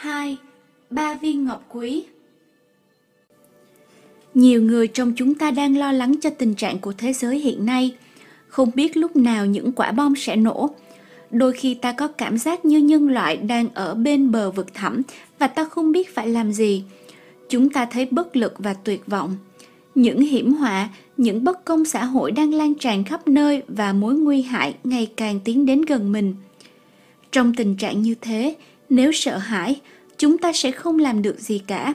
2. Ba viên ngọc quý Nhiều người trong chúng ta đang lo lắng cho tình trạng của thế giới hiện nay. Không biết lúc nào những quả bom sẽ nổ. Đôi khi ta có cảm giác như nhân loại đang ở bên bờ vực thẳm và ta không biết phải làm gì. Chúng ta thấy bất lực và tuyệt vọng. Những hiểm họa, những bất công xã hội đang lan tràn khắp nơi và mối nguy hại ngày càng tiến đến gần mình. Trong tình trạng như thế, nếu sợ hãi, chúng ta sẽ không làm được gì cả,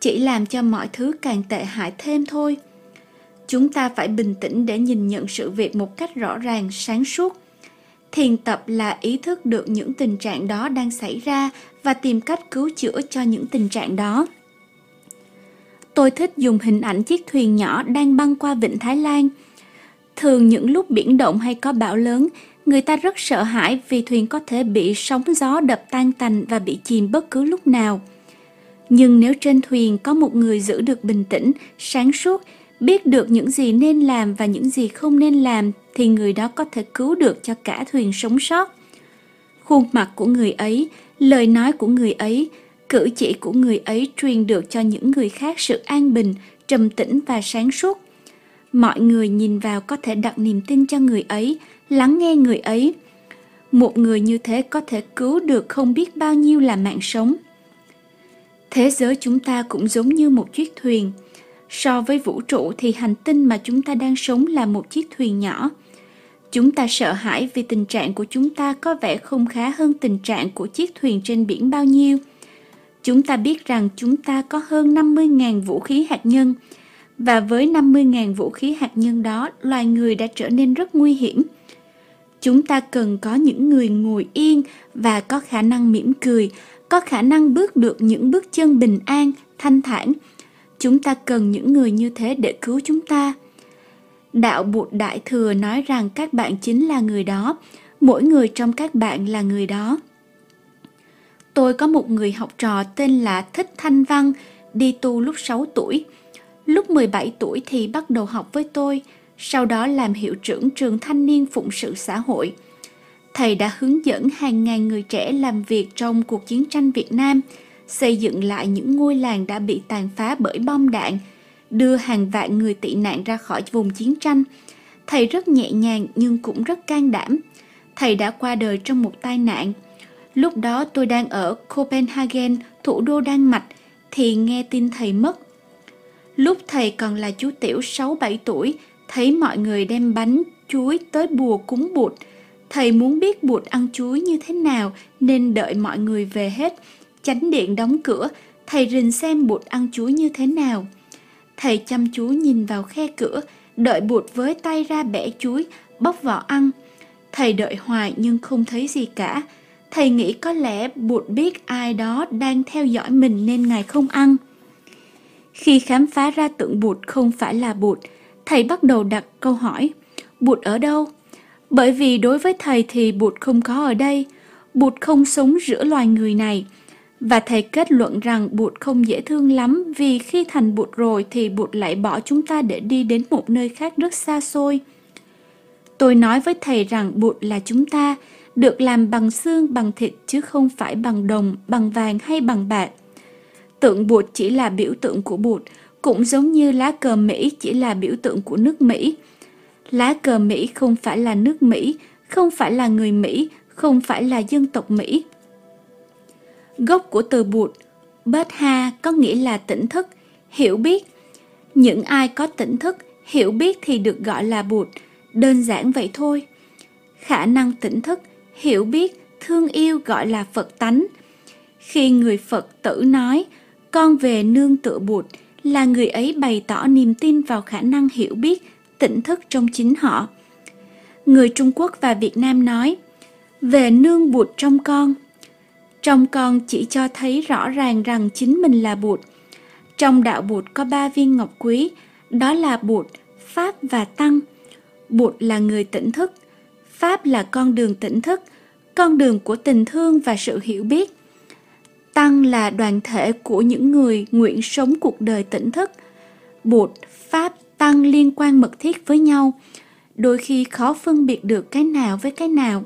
chỉ làm cho mọi thứ càng tệ hại thêm thôi. Chúng ta phải bình tĩnh để nhìn nhận sự việc một cách rõ ràng, sáng suốt. Thiền tập là ý thức được những tình trạng đó đang xảy ra và tìm cách cứu chữa cho những tình trạng đó. Tôi thích dùng hình ảnh chiếc thuyền nhỏ đang băng qua vịnh Thái Lan. Thường những lúc biển động hay có bão lớn, người ta rất sợ hãi vì thuyền có thể bị sóng gió đập tan tành và bị chìm bất cứ lúc nào. Nhưng nếu trên thuyền có một người giữ được bình tĩnh, sáng suốt, biết được những gì nên làm và những gì không nên làm thì người đó có thể cứu được cho cả thuyền sống sót. Khuôn mặt của người ấy, lời nói của người ấy, cử chỉ của người ấy truyền được cho những người khác sự an bình, trầm tĩnh và sáng suốt. Mọi người nhìn vào có thể đặt niềm tin cho người ấy, lắng nghe người ấy. Một người như thế có thể cứu được không biết bao nhiêu là mạng sống. Thế giới chúng ta cũng giống như một chiếc thuyền. So với vũ trụ thì hành tinh mà chúng ta đang sống là một chiếc thuyền nhỏ. Chúng ta sợ hãi vì tình trạng của chúng ta có vẻ không khá hơn tình trạng của chiếc thuyền trên biển bao nhiêu. Chúng ta biết rằng chúng ta có hơn 50.000 vũ khí hạt nhân và với 50.000 vũ khí hạt nhân đó, loài người đã trở nên rất nguy hiểm chúng ta cần có những người ngồi yên và có khả năng mỉm cười, có khả năng bước được những bước chân bình an, thanh thản. Chúng ta cần những người như thế để cứu chúng ta. Đạo bụt đại thừa nói rằng các bạn chính là người đó, mỗi người trong các bạn là người đó. Tôi có một người học trò tên là thích thanh văn, đi tu lúc 6 tuổi. Lúc 17 tuổi thì bắt đầu học với tôi sau đó làm hiệu trưởng trường thanh niên phụng sự xã hội. Thầy đã hướng dẫn hàng ngàn người trẻ làm việc trong cuộc chiến tranh Việt Nam, xây dựng lại những ngôi làng đã bị tàn phá bởi bom đạn, đưa hàng vạn người tị nạn ra khỏi vùng chiến tranh. Thầy rất nhẹ nhàng nhưng cũng rất can đảm. Thầy đã qua đời trong một tai nạn. Lúc đó tôi đang ở Copenhagen, thủ đô Đan Mạch, thì nghe tin thầy mất. Lúc thầy còn là chú tiểu 6-7 tuổi, thấy mọi người đem bánh chuối tới bùa cúng bụt. Thầy muốn biết bụt ăn chuối như thế nào nên đợi mọi người về hết, chánh điện đóng cửa, thầy rình xem bụt ăn chuối như thế nào. Thầy chăm chú nhìn vào khe cửa, đợi bụt với tay ra bẻ chuối, bóc vỏ ăn. Thầy đợi hoài nhưng không thấy gì cả. Thầy nghĩ có lẽ bụt biết ai đó đang theo dõi mình nên ngài không ăn. Khi khám phá ra tượng bụt không phải là bụt thầy bắt đầu đặt câu hỏi, Bụt ở đâu? Bởi vì đối với thầy thì Bụt không có ở đây, Bụt không sống giữa loài người này. Và thầy kết luận rằng Bụt không dễ thương lắm vì khi thành Bụt rồi thì Bụt lại bỏ chúng ta để đi đến một nơi khác rất xa xôi. Tôi nói với thầy rằng Bụt là chúng ta, được làm bằng xương, bằng thịt chứ không phải bằng đồng, bằng vàng hay bằng bạc. Tượng Bụt chỉ là biểu tượng của Bụt, cũng giống như lá cờ Mỹ chỉ là biểu tượng của nước Mỹ. Lá cờ Mỹ không phải là nước Mỹ, không phải là người Mỹ, không phải là dân tộc Mỹ. Gốc của từ bụt, bết ha có nghĩa là tỉnh thức, hiểu biết. Những ai có tỉnh thức, hiểu biết thì được gọi là bụt, đơn giản vậy thôi. Khả năng tỉnh thức, hiểu biết, thương yêu gọi là Phật tánh. Khi người Phật tử nói, con về nương tựa bụt, là người ấy bày tỏ niềm tin vào khả năng hiểu biết, tỉnh thức trong chính họ. Người Trung Quốc và Việt Nam nói, về nương bụt trong con. Trong con chỉ cho thấy rõ ràng rằng chính mình là bụt. Trong đạo bụt có ba viên ngọc quý, đó là bụt, pháp và tăng. Bụt là người tỉnh thức, pháp là con đường tỉnh thức, con đường của tình thương và sự hiểu biết Tăng là đoàn thể của những người nguyện sống cuộc đời tỉnh thức. Bụt, Pháp, Tăng liên quan mật thiết với nhau, đôi khi khó phân biệt được cái nào với cái nào.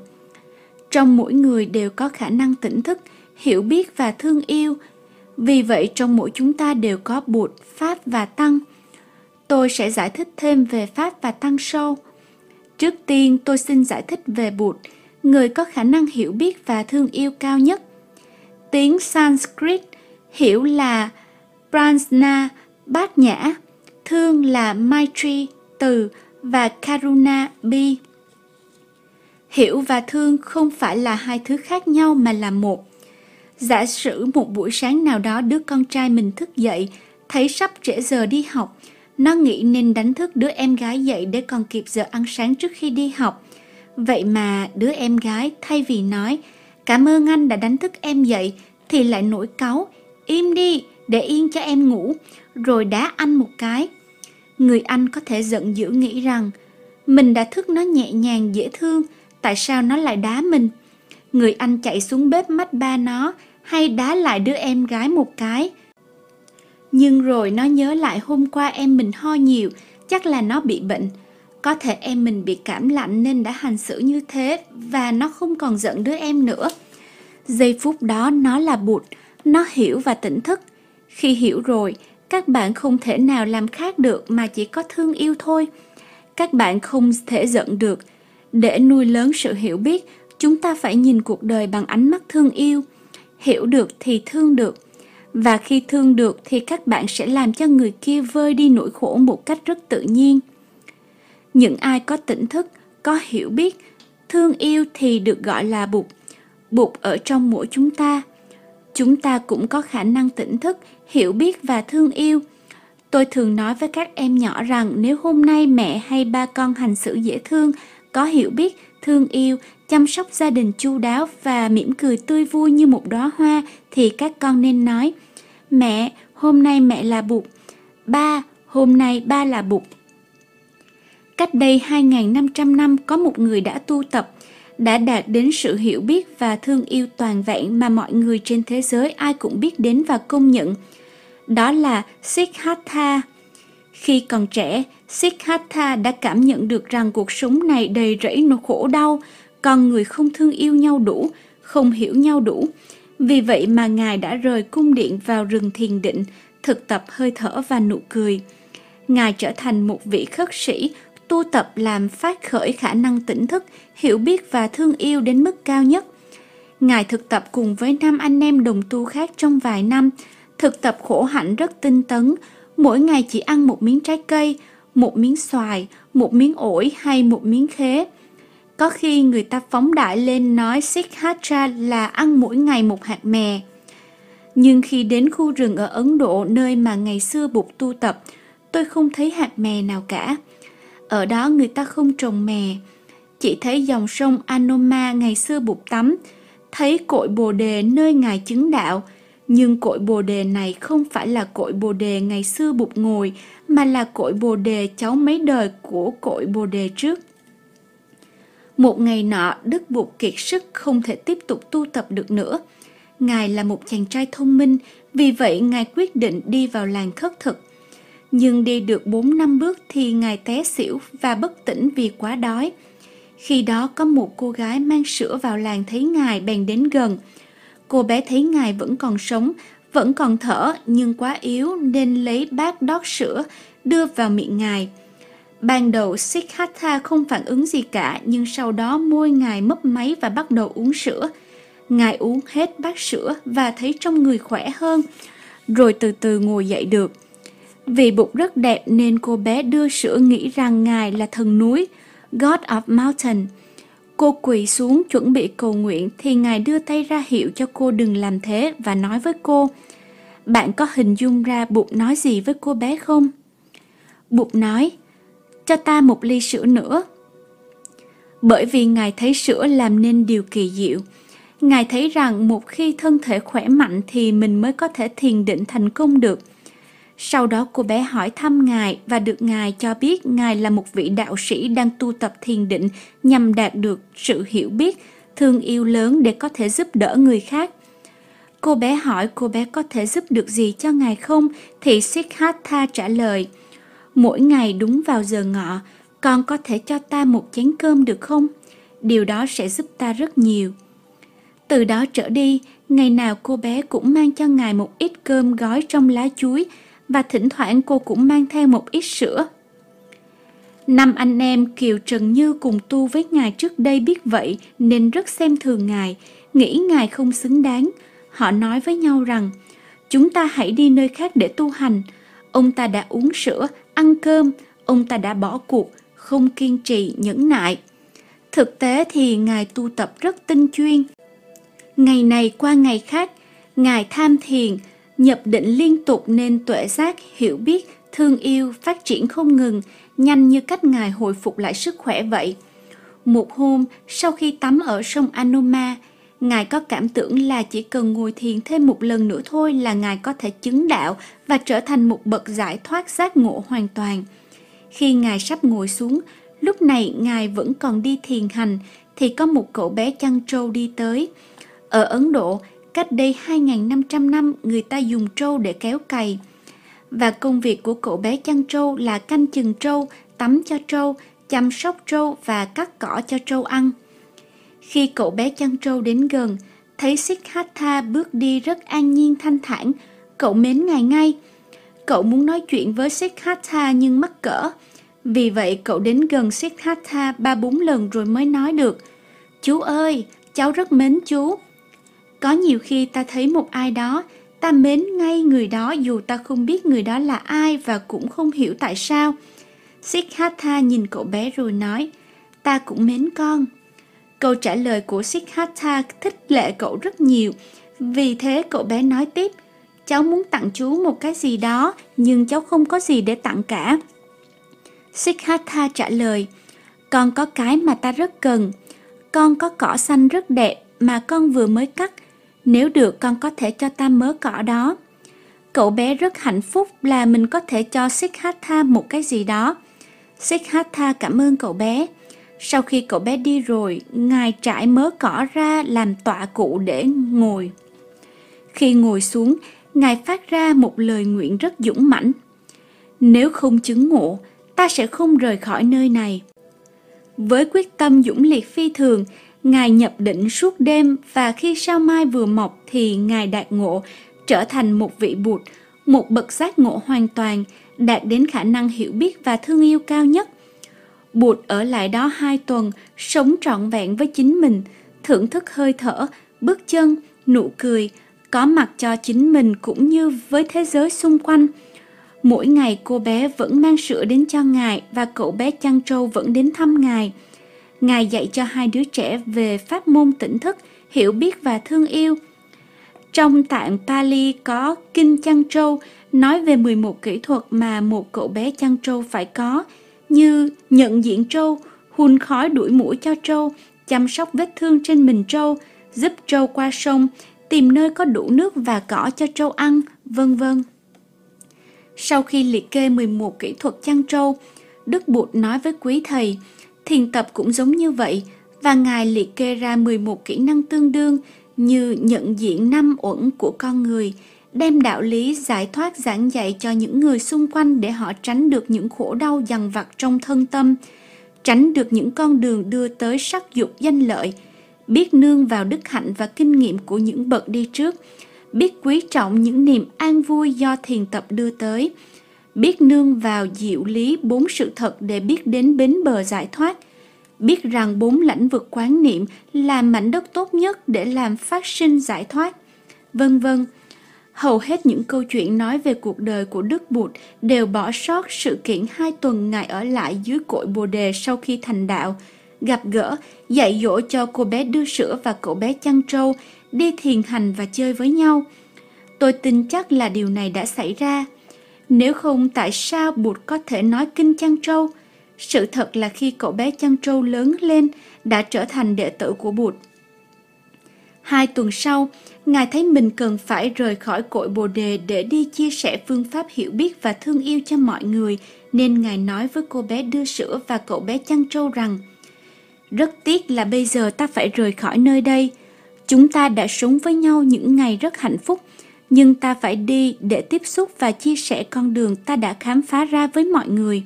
Trong mỗi người đều có khả năng tỉnh thức, hiểu biết và thương yêu. Vì vậy trong mỗi chúng ta đều có bụt, pháp và tăng. Tôi sẽ giải thích thêm về pháp và tăng sâu. Trước tiên tôi xin giải thích về bụt, người có khả năng hiểu biết và thương yêu cao nhất. Tiếng Sanskrit hiểu là Prajna, bát nhã, thương là Maitri, từ và Karuna, bi. Hiểu và thương không phải là hai thứ khác nhau mà là một. Giả sử một buổi sáng nào đó đứa con trai mình thức dậy, thấy sắp trễ giờ đi học, nó nghĩ nên đánh thức đứa em gái dậy để còn kịp giờ ăn sáng trước khi đi học. Vậy mà đứa em gái thay vì nói cảm ơn anh đã đánh thức em dậy thì lại nổi cáu, im đi để yên cho em ngủ, rồi đá anh một cái. Người anh có thể giận dữ nghĩ rằng mình đã thức nó nhẹ nhàng dễ thương, tại sao nó lại đá mình? Người anh chạy xuống bếp mắt ba nó hay đá lại đứa em gái một cái. Nhưng rồi nó nhớ lại hôm qua em mình ho nhiều, chắc là nó bị bệnh. Có thể em mình bị cảm lạnh nên đã hành xử như thế và nó không còn giận đứa em nữa. Giây phút đó nó là bụt, nó hiểu và tỉnh thức. Khi hiểu rồi, các bạn không thể nào làm khác được mà chỉ có thương yêu thôi. Các bạn không thể giận được. Để nuôi lớn sự hiểu biết, chúng ta phải nhìn cuộc đời bằng ánh mắt thương yêu. Hiểu được thì thương được. Và khi thương được thì các bạn sẽ làm cho người kia vơi đi nỗi khổ một cách rất tự nhiên. Những ai có tỉnh thức, có hiểu biết, thương yêu thì được gọi là bụt. Bụt ở trong mỗi chúng ta. Chúng ta cũng có khả năng tỉnh thức, hiểu biết và thương yêu. Tôi thường nói với các em nhỏ rằng nếu hôm nay mẹ hay ba con hành xử dễ thương, có hiểu biết, thương yêu, chăm sóc gia đình chu đáo và mỉm cười tươi vui như một đóa hoa thì các con nên nói Mẹ, hôm nay mẹ là bụt. Ba, hôm nay ba là bụt. Cách đây 2.500 năm có một người đã tu tập, đã đạt đến sự hiểu biết và thương yêu toàn vẹn mà mọi người trên thế giới ai cũng biết đến và công nhận. Đó là Siddhartha. Khi còn trẻ, Siddhartha đã cảm nhận được rằng cuộc sống này đầy rẫy nỗi khổ đau, con người không thương yêu nhau đủ, không hiểu nhau đủ. Vì vậy mà Ngài đã rời cung điện vào rừng thiền định, thực tập hơi thở và nụ cười. Ngài trở thành một vị khất sĩ, tu tập làm phát khởi khả năng tỉnh thức, hiểu biết và thương yêu đến mức cao nhất. Ngài thực tập cùng với năm anh em đồng tu khác trong vài năm, thực tập khổ hạnh rất tinh tấn, mỗi ngày chỉ ăn một miếng trái cây, một miếng xoài, một miếng ổi hay một miếng khế. Có khi người ta phóng đại lên nói Sikhatra là ăn mỗi ngày một hạt mè. Nhưng khi đến khu rừng ở Ấn Độ nơi mà ngày xưa Bụt tu tập, tôi không thấy hạt mè nào cả. Ở đó người ta không trồng mè, chỉ thấy dòng sông Anoma ngày xưa Bụt tắm, thấy cội bồ đề nơi ngài chứng đạo, nhưng cội bồ đề này không phải là cội bồ đề ngày xưa Bụt ngồi, mà là cội bồ đề cháu mấy đời của cội bồ đề trước. Một ngày nọ, Đức Bụt kiệt sức không thể tiếp tục tu tập được nữa. Ngài là một chàng trai thông minh, vì vậy Ngài quyết định đi vào làng khất thực. Nhưng đi được 4 năm bước thì Ngài té xỉu và bất tỉnh vì quá đói. Khi đó có một cô gái mang sữa vào làng thấy Ngài bèn đến gần. Cô bé thấy Ngài vẫn còn sống, vẫn còn thở nhưng quá yếu nên lấy bát đót sữa đưa vào miệng Ngài. Ban đầu Sikhatha không phản ứng gì cả nhưng sau đó môi ngài mấp máy và bắt đầu uống sữa. Ngài uống hết bát sữa và thấy trong người khỏe hơn, rồi từ từ ngồi dậy được. Vì bụng rất đẹp nên cô bé đưa sữa nghĩ rằng ngài là thần núi, God of Mountain. Cô quỳ xuống chuẩn bị cầu nguyện thì ngài đưa tay ra hiệu cho cô đừng làm thế và nói với cô, bạn có hình dung ra bụng nói gì với cô bé không? bụng nói, cho ta một ly sữa nữa. Bởi vì Ngài thấy sữa làm nên điều kỳ diệu. Ngài thấy rằng một khi thân thể khỏe mạnh thì mình mới có thể thiền định thành công được. Sau đó cô bé hỏi thăm Ngài và được Ngài cho biết Ngài là một vị đạo sĩ đang tu tập thiền định nhằm đạt được sự hiểu biết, thương yêu lớn để có thể giúp đỡ người khác. Cô bé hỏi cô bé có thể giúp được gì cho Ngài không thì Siddhartha trả lời – Mỗi ngày đúng vào giờ ngọ, con có thể cho ta một chén cơm được không? Điều đó sẽ giúp ta rất nhiều. Từ đó trở đi, ngày nào cô bé cũng mang cho ngài một ít cơm gói trong lá chuối và thỉnh thoảng cô cũng mang theo một ít sữa. Năm anh em Kiều Trần Như cùng tu với ngài trước đây biết vậy nên rất xem thường ngài, nghĩ ngài không xứng đáng. Họ nói với nhau rằng, chúng ta hãy đi nơi khác để tu hành. Ông ta đã uống sữa, ăn cơm, ông ta đã bỏ cuộc, không kiên trì, nhẫn nại. Thực tế thì ngài tu tập rất tinh chuyên. Ngày này qua ngày khác, ngài tham thiền, nhập định liên tục nên tuệ giác, hiểu biết, thương yêu, phát triển không ngừng, nhanh như cách ngài hồi phục lại sức khỏe vậy. Một hôm, sau khi tắm ở sông Anoma, Ngài có cảm tưởng là chỉ cần ngồi thiền thêm một lần nữa thôi là Ngài có thể chứng đạo và trở thành một bậc giải thoát giác ngộ hoàn toàn. Khi Ngài sắp ngồi xuống, lúc này Ngài vẫn còn đi thiền hành thì có một cậu bé chăn trâu đi tới. Ở Ấn Độ, cách đây 2.500 năm người ta dùng trâu để kéo cày. Và công việc của cậu bé chăn trâu là canh chừng trâu, tắm cho trâu, chăm sóc trâu và cắt cỏ cho trâu ăn. Khi cậu bé chăn trâu đến gần, thấy Siddhartha bước đi rất an nhiên thanh thản, cậu mến ngài ngay. Cậu muốn nói chuyện với Siddhartha nhưng mắc cỡ. Vì vậy cậu đến gần Siddhartha ba bốn lần rồi mới nói được. Chú ơi, cháu rất mến chú. Có nhiều khi ta thấy một ai đó, ta mến ngay người đó dù ta không biết người đó là ai và cũng không hiểu tại sao. Siddhartha nhìn cậu bé rồi nói, ta cũng mến con. Câu trả lời của Siddhartha thích lệ cậu rất nhiều. Vì thế cậu bé nói tiếp, cháu muốn tặng chú một cái gì đó, nhưng cháu không có gì để tặng cả. Siddhartha trả lời, con có cái mà ta rất cần. Con có cỏ xanh rất đẹp mà con vừa mới cắt. Nếu được con có thể cho ta mớ cỏ đó. Cậu bé rất hạnh phúc là mình có thể cho Sikhatha một cái gì đó. Sikhatha cảm ơn cậu bé. Sau khi cậu bé đi rồi, Ngài trải mớ cỏ ra làm tọa cụ để ngồi. Khi ngồi xuống, Ngài phát ra một lời nguyện rất dũng mãnh. Nếu không chứng ngộ, ta sẽ không rời khỏi nơi này. Với quyết tâm dũng liệt phi thường, Ngài nhập định suốt đêm và khi sao mai vừa mọc thì Ngài đạt ngộ, trở thành một vị bụt, một bậc giác ngộ hoàn toàn, đạt đến khả năng hiểu biết và thương yêu cao nhất. Bụt ở lại đó hai tuần, sống trọn vẹn với chính mình, thưởng thức hơi thở, bước chân, nụ cười, có mặt cho chính mình cũng như với thế giới xung quanh. Mỗi ngày cô bé vẫn mang sữa đến cho ngài và cậu bé chăn trâu vẫn đến thăm ngài. Ngài dạy cho hai đứa trẻ về pháp môn tỉnh thức, hiểu biết và thương yêu. Trong tạng Pali có Kinh Chăn Trâu nói về 11 kỹ thuật mà một cậu bé chăn trâu phải có – như nhận diện trâu, hun khói đuổi mũi cho trâu, chăm sóc vết thương trên mình trâu, giúp trâu qua sông, tìm nơi có đủ nước và cỏ cho trâu ăn, vân vân. Sau khi liệt kê 11 kỹ thuật chăn trâu, Đức Bụt nói với quý thầy, thiền tập cũng giống như vậy và Ngài liệt kê ra 11 kỹ năng tương đương như nhận diện năm uẩn của con người, đem đạo lý giải thoát giảng dạy cho những người xung quanh để họ tránh được những khổ đau dằn vặt trong thân tâm, tránh được những con đường đưa tới sắc dục danh lợi, biết nương vào đức hạnh và kinh nghiệm của những bậc đi trước, biết quý trọng những niềm an vui do thiền tập đưa tới, biết nương vào diệu lý bốn sự thật để biết đến bến bờ giải thoát, biết rằng bốn lãnh vực quán niệm là mảnh đất tốt nhất để làm phát sinh giải thoát, vân vân Hầu hết những câu chuyện nói về cuộc đời của Đức Bụt đều bỏ sót sự kiện hai tuần Ngài ở lại dưới cội Bồ Đề sau khi thành đạo, gặp gỡ, dạy dỗ cho cô bé đưa sữa và cậu bé chăn trâu, đi thiền hành và chơi với nhau. Tôi tin chắc là điều này đã xảy ra. Nếu không tại sao Bụt có thể nói kinh chăn trâu? Sự thật là khi cậu bé chăn trâu lớn lên đã trở thành đệ tử của Bụt. Hai tuần sau, Ngài thấy mình cần phải rời khỏi cội Bồ Đề để đi chia sẻ phương pháp hiểu biết và thương yêu cho mọi người, nên Ngài nói với cô bé đưa sữa và cậu bé chăn trâu rằng Rất tiếc là bây giờ ta phải rời khỏi nơi đây. Chúng ta đã sống với nhau những ngày rất hạnh phúc, nhưng ta phải đi để tiếp xúc và chia sẻ con đường ta đã khám phá ra với mọi người.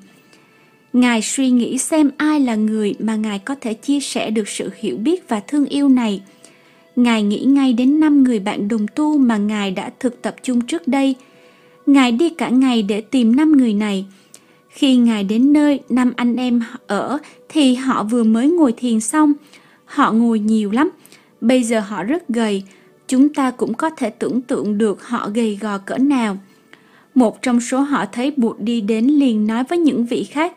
Ngài suy nghĩ xem ai là người mà Ngài có thể chia sẻ được sự hiểu biết và thương yêu này – Ngài nghĩ ngay đến năm người bạn đồng tu mà Ngài đã thực tập chung trước đây. Ngài đi cả ngày để tìm năm người này. Khi Ngài đến nơi, năm anh em ở thì họ vừa mới ngồi thiền xong. Họ ngồi nhiều lắm. Bây giờ họ rất gầy. Chúng ta cũng có thể tưởng tượng được họ gầy gò cỡ nào. Một trong số họ thấy Bụt đi đến liền nói với những vị khác.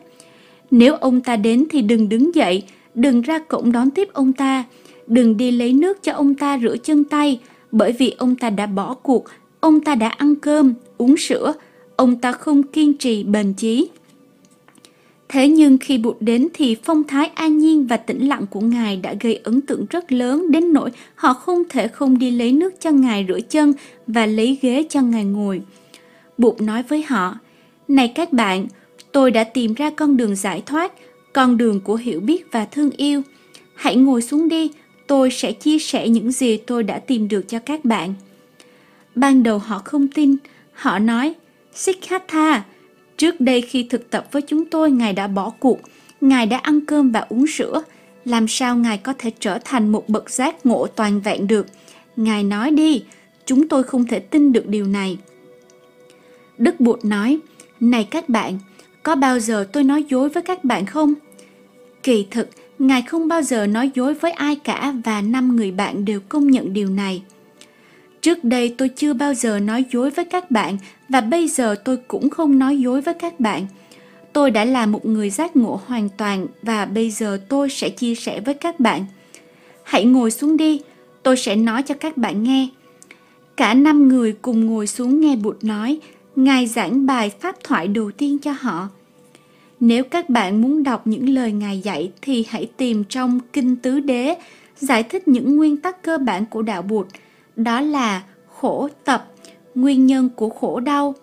Nếu ông ta đến thì đừng đứng dậy, đừng ra cổng đón tiếp ông ta, đừng đi lấy nước cho ông ta rửa chân tay, bởi vì ông ta đã bỏ cuộc, ông ta đã ăn cơm, uống sữa, ông ta không kiên trì bền chí. Thế nhưng khi Bụt đến thì phong thái an nhiên và tĩnh lặng của Ngài đã gây ấn tượng rất lớn đến nỗi họ không thể không đi lấy nước cho Ngài rửa chân và lấy ghế cho Ngài ngồi. Bụt nói với họ, Này các bạn, tôi đã tìm ra con đường giải thoát, con đường của hiểu biết và thương yêu. Hãy ngồi xuống đi, tôi sẽ chia sẻ những gì tôi đã tìm được cho các bạn. Ban đầu họ không tin, họ nói, Sikhatha, trước đây khi thực tập với chúng tôi, Ngài đã bỏ cuộc, Ngài đã ăn cơm và uống sữa, làm sao Ngài có thể trở thành một bậc giác ngộ toàn vẹn được? Ngài nói đi, chúng tôi không thể tin được điều này. Đức Bụt nói, này các bạn, có bao giờ tôi nói dối với các bạn không? Kỳ thực, Ngài không bao giờ nói dối với ai cả và năm người bạn đều công nhận điều này. Trước đây tôi chưa bao giờ nói dối với các bạn và bây giờ tôi cũng không nói dối với các bạn. Tôi đã là một người giác ngộ hoàn toàn và bây giờ tôi sẽ chia sẻ với các bạn. Hãy ngồi xuống đi, tôi sẽ nói cho các bạn nghe. Cả năm người cùng ngồi xuống nghe Bụt nói Ngài giảng bài pháp thoại đầu tiên cho họ. Nếu các bạn muốn đọc những lời Ngài dạy thì hãy tìm trong Kinh Tứ Đế giải thích những nguyên tắc cơ bản của đạo Bụt, đó là khổ tập, nguyên nhân của khổ đau,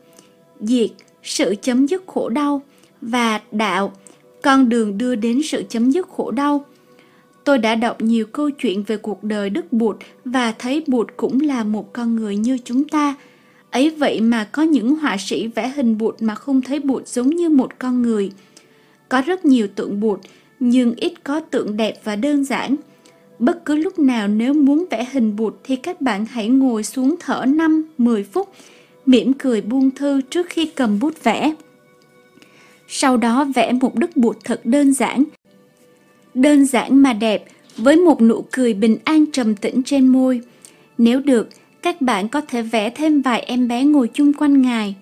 diệt, sự chấm dứt khổ đau và đạo, con đường đưa đến sự chấm dứt khổ đau. Tôi đã đọc nhiều câu chuyện về cuộc đời Đức Bụt và thấy Bụt cũng là một con người như chúng ta – Ấy vậy mà có những họa sĩ vẽ hình bụt mà không thấy bụt giống như một con người. Có rất nhiều tượng bụt, nhưng ít có tượng đẹp và đơn giản. Bất cứ lúc nào nếu muốn vẽ hình bụt thì các bạn hãy ngồi xuống thở 5-10 phút, mỉm cười buông thư trước khi cầm bút vẽ. Sau đó vẽ một đức bụt thật đơn giản. Đơn giản mà đẹp, với một nụ cười bình an trầm tĩnh trên môi. Nếu được, các bạn có thể vẽ thêm vài em bé ngồi chung quanh Ngài.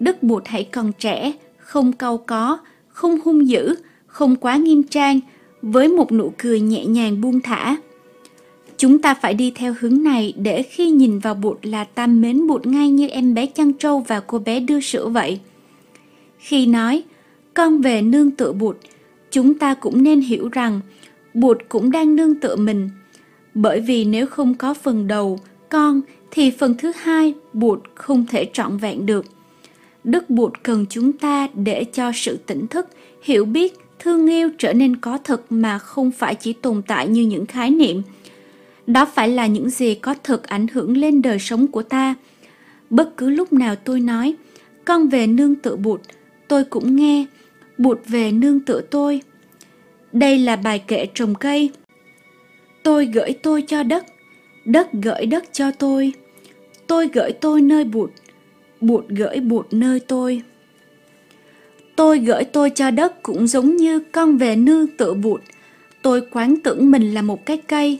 Đức Bụt hãy còn trẻ, không câu có, không hung dữ, không quá nghiêm trang, với một nụ cười nhẹ nhàng buông thả. Chúng ta phải đi theo hướng này để khi nhìn vào Bụt là ta mến Bụt ngay như em bé chăn trâu và cô bé đưa sữa vậy. Khi nói, con về nương tựa Bụt, chúng ta cũng nên hiểu rằng Bụt cũng đang nương tựa mình. Bởi vì nếu không có phần đầu, con thì phần thứ hai bụt không thể trọn vẹn được. Đức bụt cần chúng ta để cho sự tỉnh thức, hiểu biết, thương yêu trở nên có thực mà không phải chỉ tồn tại như những khái niệm. Đó phải là những gì có thực ảnh hưởng lên đời sống của ta. Bất cứ lúc nào tôi nói, con về nương tựa bụt, tôi cũng nghe, bụt về nương tựa tôi. Đây là bài kệ trồng cây. Tôi gửi tôi cho đất, Đất gửi đất cho tôi, tôi gửi tôi nơi bụt, bụt gửi bụt nơi tôi. Tôi gửi tôi cho đất cũng giống như con về nương tựa bụt. Tôi quán tưởng mình là một cái cây,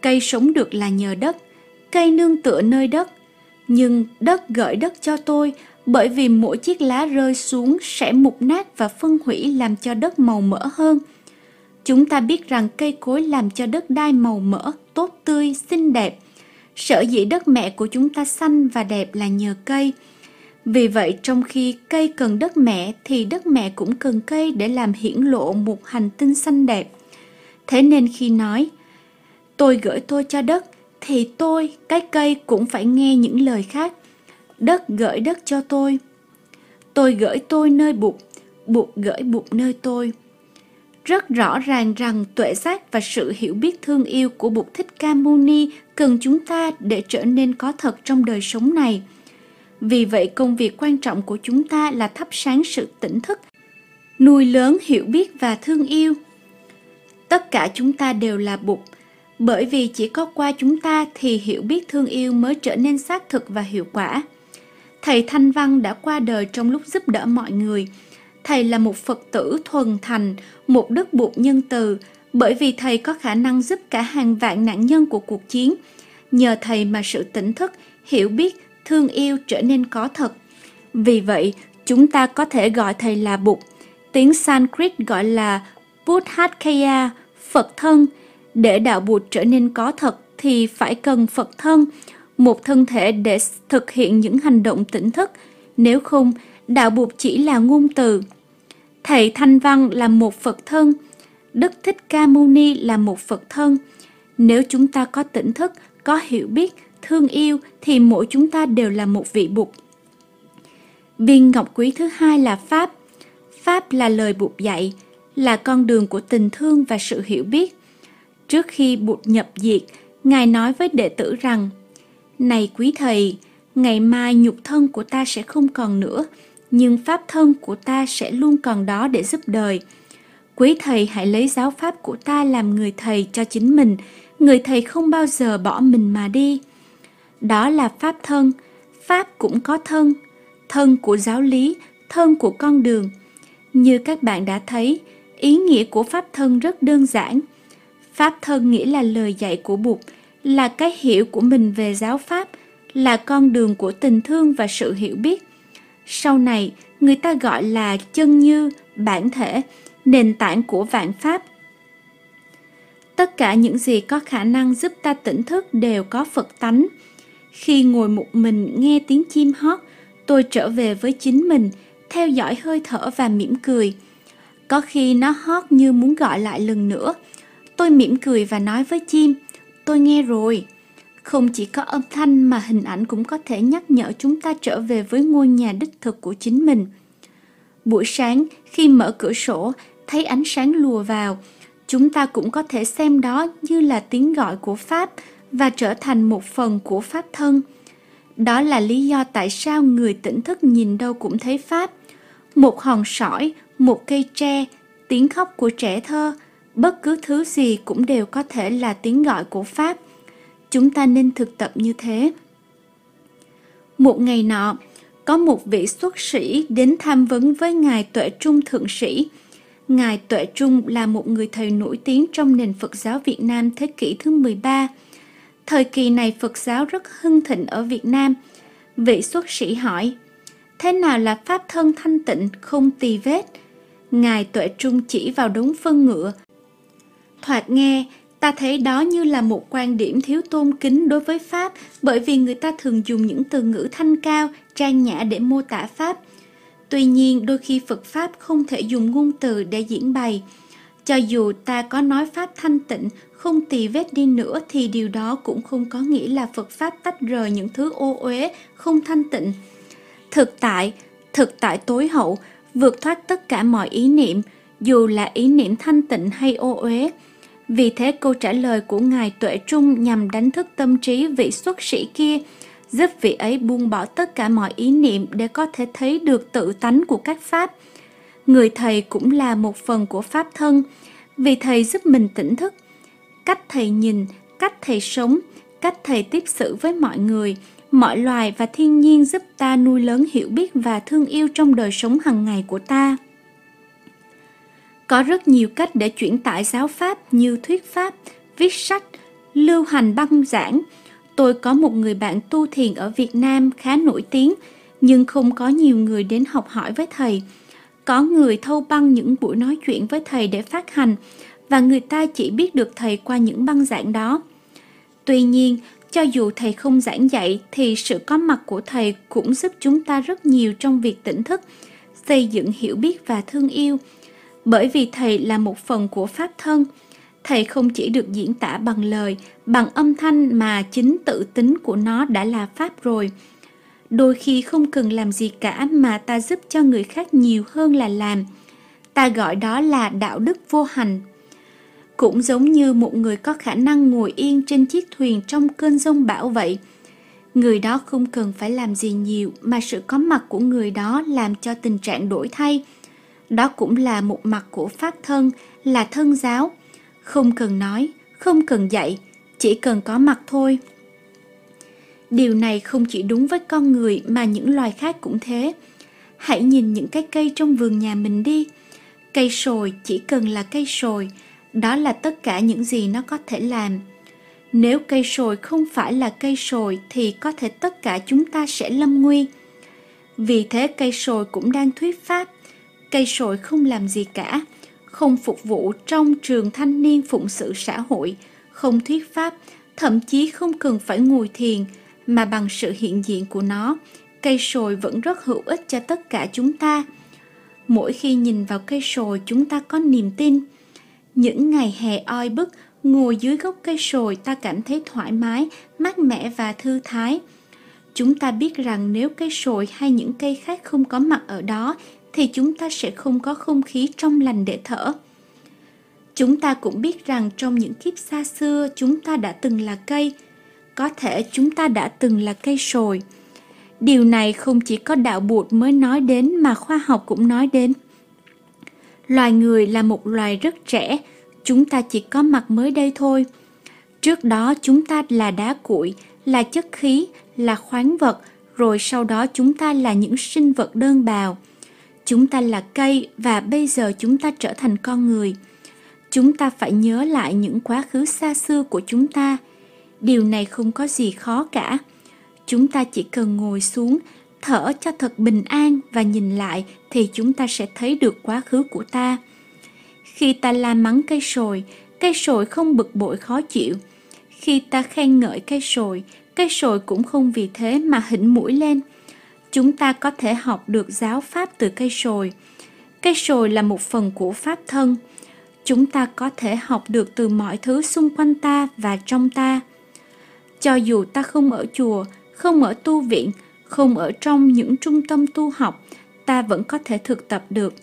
cây sống được là nhờ đất, cây nương tựa nơi đất. Nhưng đất gửi đất cho tôi bởi vì mỗi chiếc lá rơi xuống sẽ mục nát và phân hủy làm cho đất màu mỡ hơn – Chúng ta biết rằng cây cối làm cho đất đai màu mỡ, tốt tươi, xinh đẹp. Sở dĩ đất mẹ của chúng ta xanh và đẹp là nhờ cây. Vì vậy trong khi cây cần đất mẹ thì đất mẹ cũng cần cây để làm hiển lộ một hành tinh xanh đẹp. Thế nên khi nói tôi gửi tôi cho đất thì tôi, cái cây cũng phải nghe những lời khác. Đất gửi đất cho tôi. Tôi gửi tôi nơi bụt, bụt gửi bụt nơi tôi rất rõ ràng rằng tuệ giác và sự hiểu biết thương yêu của Bụt Thích Ca Mâu Ni cần chúng ta để trở nên có thật trong đời sống này. Vì vậy công việc quan trọng của chúng ta là thắp sáng sự tỉnh thức, nuôi lớn hiểu biết và thương yêu. Tất cả chúng ta đều là Bụt, Bởi vì chỉ có qua chúng ta thì hiểu biết thương yêu mới trở nên xác thực và hiệu quả. Thầy Thanh Văn đã qua đời trong lúc giúp đỡ mọi người. Thầy là một Phật tử thuần thành, một đức bụt nhân từ, bởi vì thầy có khả năng giúp cả hàng vạn nạn nhân của cuộc chiến. Nhờ thầy mà sự tỉnh thức, hiểu biết, thương yêu trở nên có thật. Vì vậy, chúng ta có thể gọi thầy là Bụt. Tiếng Sanskrit gọi là Buddhakaya, Phật thân. Để đạo Bụt trở nên có thật thì phải cần Phật thân, một thân thể để thực hiện những hành động tỉnh thức. Nếu không, đạo Bụt chỉ là ngôn từ. Thầy Thanh Văn là một Phật thân, Đức Thích Ca Mâu Ni là một Phật thân. Nếu chúng ta có tỉnh thức, có hiểu biết, thương yêu thì mỗi chúng ta đều là một vị Bụt. Viên ngọc quý thứ hai là Pháp. Pháp là lời Bụt dạy, là con đường của tình thương và sự hiểu biết. Trước khi Bụt nhập diệt, Ngài nói với đệ tử rằng Này quý thầy, ngày mai nhục thân của ta sẽ không còn nữa, nhưng pháp thân của ta sẽ luôn còn đó để giúp đời. Quý thầy hãy lấy giáo pháp của ta làm người thầy cho chính mình, người thầy không bao giờ bỏ mình mà đi. Đó là pháp thân, pháp cũng có thân, thân của giáo lý, thân của con đường. Như các bạn đã thấy, ý nghĩa của pháp thân rất đơn giản. Pháp thân nghĩa là lời dạy của Bụt, là cái hiểu của mình về giáo pháp, là con đường của tình thương và sự hiểu biết. Sau này, người ta gọi là chân như, bản thể, nền tảng của vạn pháp. Tất cả những gì có khả năng giúp ta tỉnh thức đều có Phật tánh. Khi ngồi một mình nghe tiếng chim hót, tôi trở về với chính mình, theo dõi hơi thở và mỉm cười. Có khi nó hót như muốn gọi lại lần nữa. Tôi mỉm cười và nói với chim, tôi nghe rồi. Không chỉ có âm thanh mà hình ảnh cũng có thể nhắc nhở chúng ta trở về với ngôi nhà đích thực của chính mình. Buổi sáng, khi mở cửa sổ, thấy ánh sáng lùa vào, chúng ta cũng có thể xem đó như là tiếng gọi của Pháp và trở thành một phần của Pháp thân. Đó là lý do tại sao người tỉnh thức nhìn đâu cũng thấy Pháp. Một hòn sỏi, một cây tre, tiếng khóc của trẻ thơ, bất cứ thứ gì cũng đều có thể là tiếng gọi của Pháp. Chúng ta nên thực tập như thế. Một ngày nọ, có một vị xuất sĩ đến tham vấn với Ngài Tuệ Trung Thượng Sĩ. Ngài Tuệ Trung là một người thầy nổi tiếng trong nền Phật giáo Việt Nam thế kỷ thứ 13. Thời kỳ này Phật giáo rất hưng thịnh ở Việt Nam. Vị xuất sĩ hỏi, thế nào là pháp thân thanh tịnh không tì vết? Ngài Tuệ Trung chỉ vào đống phân ngựa. Thoạt nghe, ta thấy đó như là một quan điểm thiếu tôn kính đối với Pháp bởi vì người ta thường dùng những từ ngữ thanh cao, trang nhã để mô tả Pháp. Tuy nhiên, đôi khi Phật Pháp không thể dùng ngôn từ để diễn bày. Cho dù ta có nói Pháp thanh tịnh, không tì vết đi nữa thì điều đó cũng không có nghĩa là Phật Pháp tách rời những thứ ô uế, không thanh tịnh. Thực tại, thực tại tối hậu, vượt thoát tất cả mọi ý niệm, dù là ý niệm thanh tịnh hay ô uế. Vì thế câu trả lời của Ngài Tuệ Trung nhằm đánh thức tâm trí vị xuất sĩ kia, giúp vị ấy buông bỏ tất cả mọi ý niệm để có thể thấy được tự tánh của các pháp. Người thầy cũng là một phần của pháp thân, vì thầy giúp mình tỉnh thức. Cách thầy nhìn, cách thầy sống, cách thầy tiếp xử với mọi người, mọi loài và thiên nhiên giúp ta nuôi lớn hiểu biết và thương yêu trong đời sống hàng ngày của ta. Có rất nhiều cách để chuyển tải giáo pháp như thuyết pháp, viết sách, lưu hành băng giảng. Tôi có một người bạn tu thiền ở Việt Nam khá nổi tiếng, nhưng không có nhiều người đến học hỏi với thầy. Có người thâu băng những buổi nói chuyện với thầy để phát hành, và người ta chỉ biết được thầy qua những băng giảng đó. Tuy nhiên, cho dù thầy không giảng dạy thì sự có mặt của thầy cũng giúp chúng ta rất nhiều trong việc tỉnh thức, xây dựng hiểu biết và thương yêu – bởi vì thầy là một phần của pháp thân thầy không chỉ được diễn tả bằng lời bằng âm thanh mà chính tự tính của nó đã là pháp rồi. Đôi khi không cần làm gì cả mà ta giúp cho người khác nhiều hơn là làm. Ta gọi đó là đạo đức vô hành cũng giống như một người có khả năng ngồi yên trên chiếc thuyền trong cơn giông bão vậy người đó không cần phải làm gì nhiều mà sự có mặt của người đó làm cho tình trạng đổi thay đó cũng là một mặt của pháp thân, là thân giáo. Không cần nói, không cần dạy, chỉ cần có mặt thôi. Điều này không chỉ đúng với con người mà những loài khác cũng thế. Hãy nhìn những cái cây trong vườn nhà mình đi. Cây sồi chỉ cần là cây sồi, đó là tất cả những gì nó có thể làm. Nếu cây sồi không phải là cây sồi thì có thể tất cả chúng ta sẽ lâm nguy. Vì thế cây sồi cũng đang thuyết pháp. Cây sồi không làm gì cả, không phục vụ trong trường thanh niên phụng sự xã hội, không thuyết pháp, thậm chí không cần phải ngồi thiền, mà bằng sự hiện diện của nó, cây sồi vẫn rất hữu ích cho tất cả chúng ta. Mỗi khi nhìn vào cây sồi chúng ta có niềm tin. Những ngày hè oi bức, ngồi dưới gốc cây sồi ta cảm thấy thoải mái, mát mẻ và thư thái. Chúng ta biết rằng nếu cây sồi hay những cây khác không có mặt ở đó thì chúng ta sẽ không có không khí trong lành để thở. Chúng ta cũng biết rằng trong những kiếp xa xưa chúng ta đã từng là cây, có thể chúng ta đã từng là cây sồi. Điều này không chỉ có đạo bụt mới nói đến mà khoa học cũng nói đến. Loài người là một loài rất trẻ, chúng ta chỉ có mặt mới đây thôi. Trước đó chúng ta là đá cuội, là chất khí, là khoáng vật, rồi sau đó chúng ta là những sinh vật đơn bào. Chúng ta là cây và bây giờ chúng ta trở thành con người. Chúng ta phải nhớ lại những quá khứ xa xưa của chúng ta. Điều này không có gì khó cả. Chúng ta chỉ cần ngồi xuống, thở cho thật bình an và nhìn lại thì chúng ta sẽ thấy được quá khứ của ta. Khi ta la mắng cây sồi, cây sồi không bực bội khó chịu. Khi ta khen ngợi cây sồi, cây sồi cũng không vì thế mà hỉnh mũi lên. Chúng ta có thể học được giáo pháp từ cây sồi. Cây sồi là một phần của pháp thân. Chúng ta có thể học được từ mọi thứ xung quanh ta và trong ta. Cho dù ta không ở chùa, không ở tu viện, không ở trong những trung tâm tu học, ta vẫn có thể thực tập được.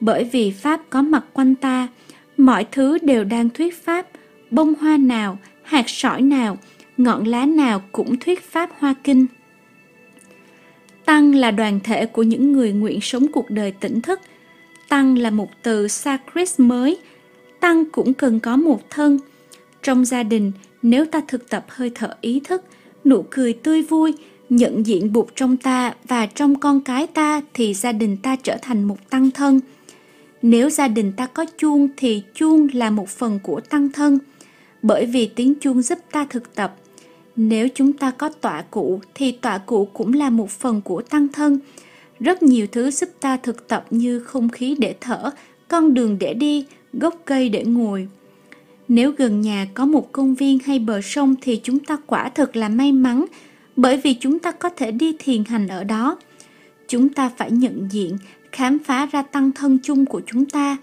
Bởi vì Pháp có mặt quanh ta, mọi thứ đều đang thuyết Pháp, bông hoa nào, hạt sỏi nào, ngọn lá nào cũng thuyết Pháp Hoa Kinh. Tăng là đoàn thể của những người nguyện sống cuộc đời tỉnh thức. Tăng là một từ Sanskrit mới. Tăng cũng cần có một thân. Trong gia đình, nếu ta thực tập hơi thở ý thức, nụ cười tươi vui, nhận diện bụt trong ta và trong con cái ta thì gia đình ta trở thành một tăng thân. Nếu gia đình ta có chuông thì chuông là một phần của tăng thân, bởi vì tiếng chuông giúp ta thực tập. Nếu chúng ta có tọa cụ thì tọa cụ cũng là một phần của tăng thân. Rất nhiều thứ giúp ta thực tập như không khí để thở, con đường để đi, gốc cây để ngồi. Nếu gần nhà có một công viên hay bờ sông thì chúng ta quả thực là may mắn bởi vì chúng ta có thể đi thiền hành ở đó. Chúng ta phải nhận diện, khám phá ra tăng thân chung của chúng ta.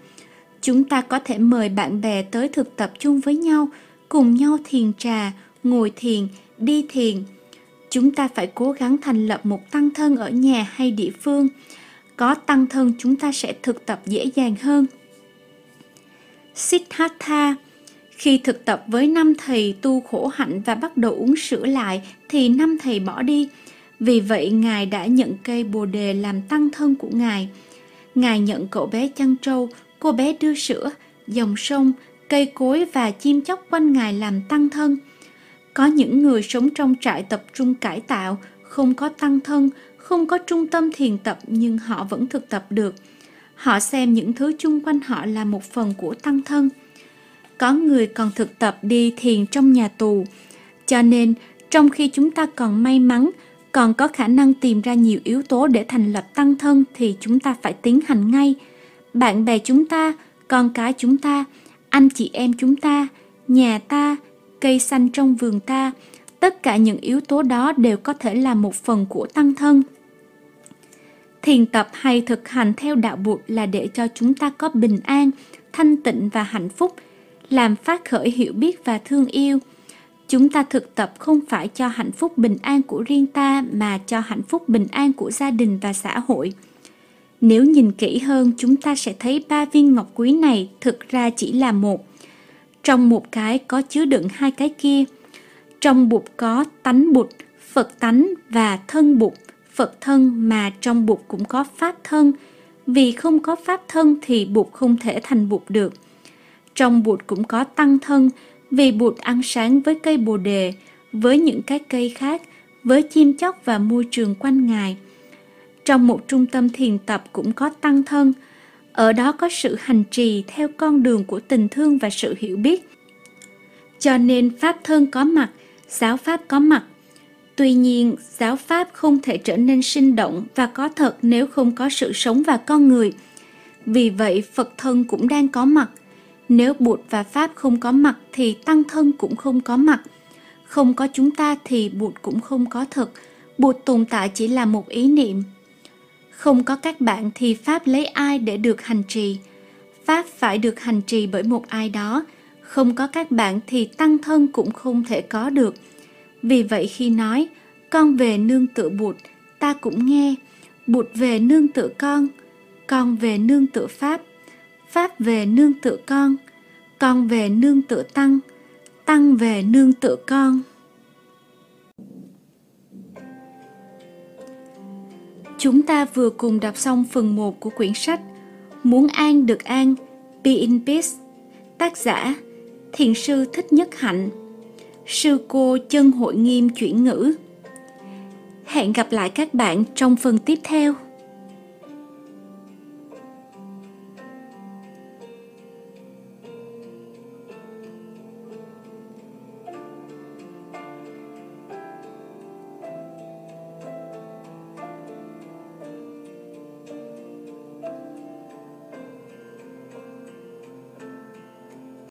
Chúng ta có thể mời bạn bè tới thực tập chung với nhau, cùng nhau thiền trà, ngồi thiền, đi thiền. Chúng ta phải cố gắng thành lập một tăng thân ở nhà hay địa phương. Có tăng thân chúng ta sẽ thực tập dễ dàng hơn. Siddhartha khi thực tập với năm thầy tu khổ hạnh và bắt đầu uống sữa lại thì năm thầy bỏ đi. Vì vậy Ngài đã nhận cây bồ đề làm tăng thân của Ngài. Ngài nhận cậu bé chăn trâu, cô bé đưa sữa, dòng sông, cây cối và chim chóc quanh Ngài làm tăng thân. Có những người sống trong trại tập trung cải tạo, không có tăng thân, không có trung tâm thiền tập nhưng họ vẫn thực tập được. Họ xem những thứ chung quanh họ là một phần của tăng thân có người còn thực tập đi thiền trong nhà tù. Cho nên, trong khi chúng ta còn may mắn, còn có khả năng tìm ra nhiều yếu tố để thành lập tăng thân thì chúng ta phải tiến hành ngay. Bạn bè chúng ta, con cái chúng ta, anh chị em chúng ta, nhà ta, cây xanh trong vườn ta, tất cả những yếu tố đó đều có thể là một phần của tăng thân. Thiền tập hay thực hành theo đạo Bụt là để cho chúng ta có bình an, thanh tịnh và hạnh phúc – làm phát khởi hiểu biết và thương yêu. Chúng ta thực tập không phải cho hạnh phúc bình an của riêng ta, mà cho hạnh phúc bình an của gia đình và xã hội. Nếu nhìn kỹ hơn, chúng ta sẽ thấy ba viên ngọc quý này thực ra chỉ là một. Trong một cái có chứa đựng hai cái kia. Trong bụt có tánh bụt, phật tánh và thân bụt phật thân, mà trong bụt cũng có pháp thân. Vì không có pháp thân thì bụt không thể thành bụt được trong bụt cũng có tăng thân, Vì Bụt ăn sáng với cây bồ đề, với những cái cây khác, với chim chóc và môi trường quanh Ngài. Trong một trung tâm thiền tập cũng có tăng thân, ở đó có sự hành trì theo con đường của tình thương và sự hiểu biết. Cho nên Pháp thân có mặt, giáo Pháp có mặt. Tuy nhiên, giáo Pháp không thể trở nên sinh động và có thật nếu không có sự sống và con người. Vì vậy, Phật thân cũng đang có mặt. Nếu Bụt và Pháp không có mặt thì Tăng thân cũng không có mặt. Không có chúng ta thì Bụt cũng không có thật. Bụt tồn tại chỉ là một ý niệm. Không có các bạn thì Pháp lấy ai để được hành trì? Pháp phải được hành trì bởi một ai đó. Không có các bạn thì tăng thân cũng không thể có được. Vì vậy khi nói, con về nương tựa bụt, ta cũng nghe, bụt về nương tựa con, con về nương tựa Pháp, Pháp về nương tựa con, con về nương tựa Tăng, Tăng về nương tựa con. Chúng ta vừa cùng đọc xong phần 1 của quyển sách Muốn an được an, Be in Peace, tác giả Thiền sư Thích Nhất Hạnh, sư cô chân hội nghiêm chuyển ngữ. Hẹn gặp lại các bạn trong phần tiếp theo.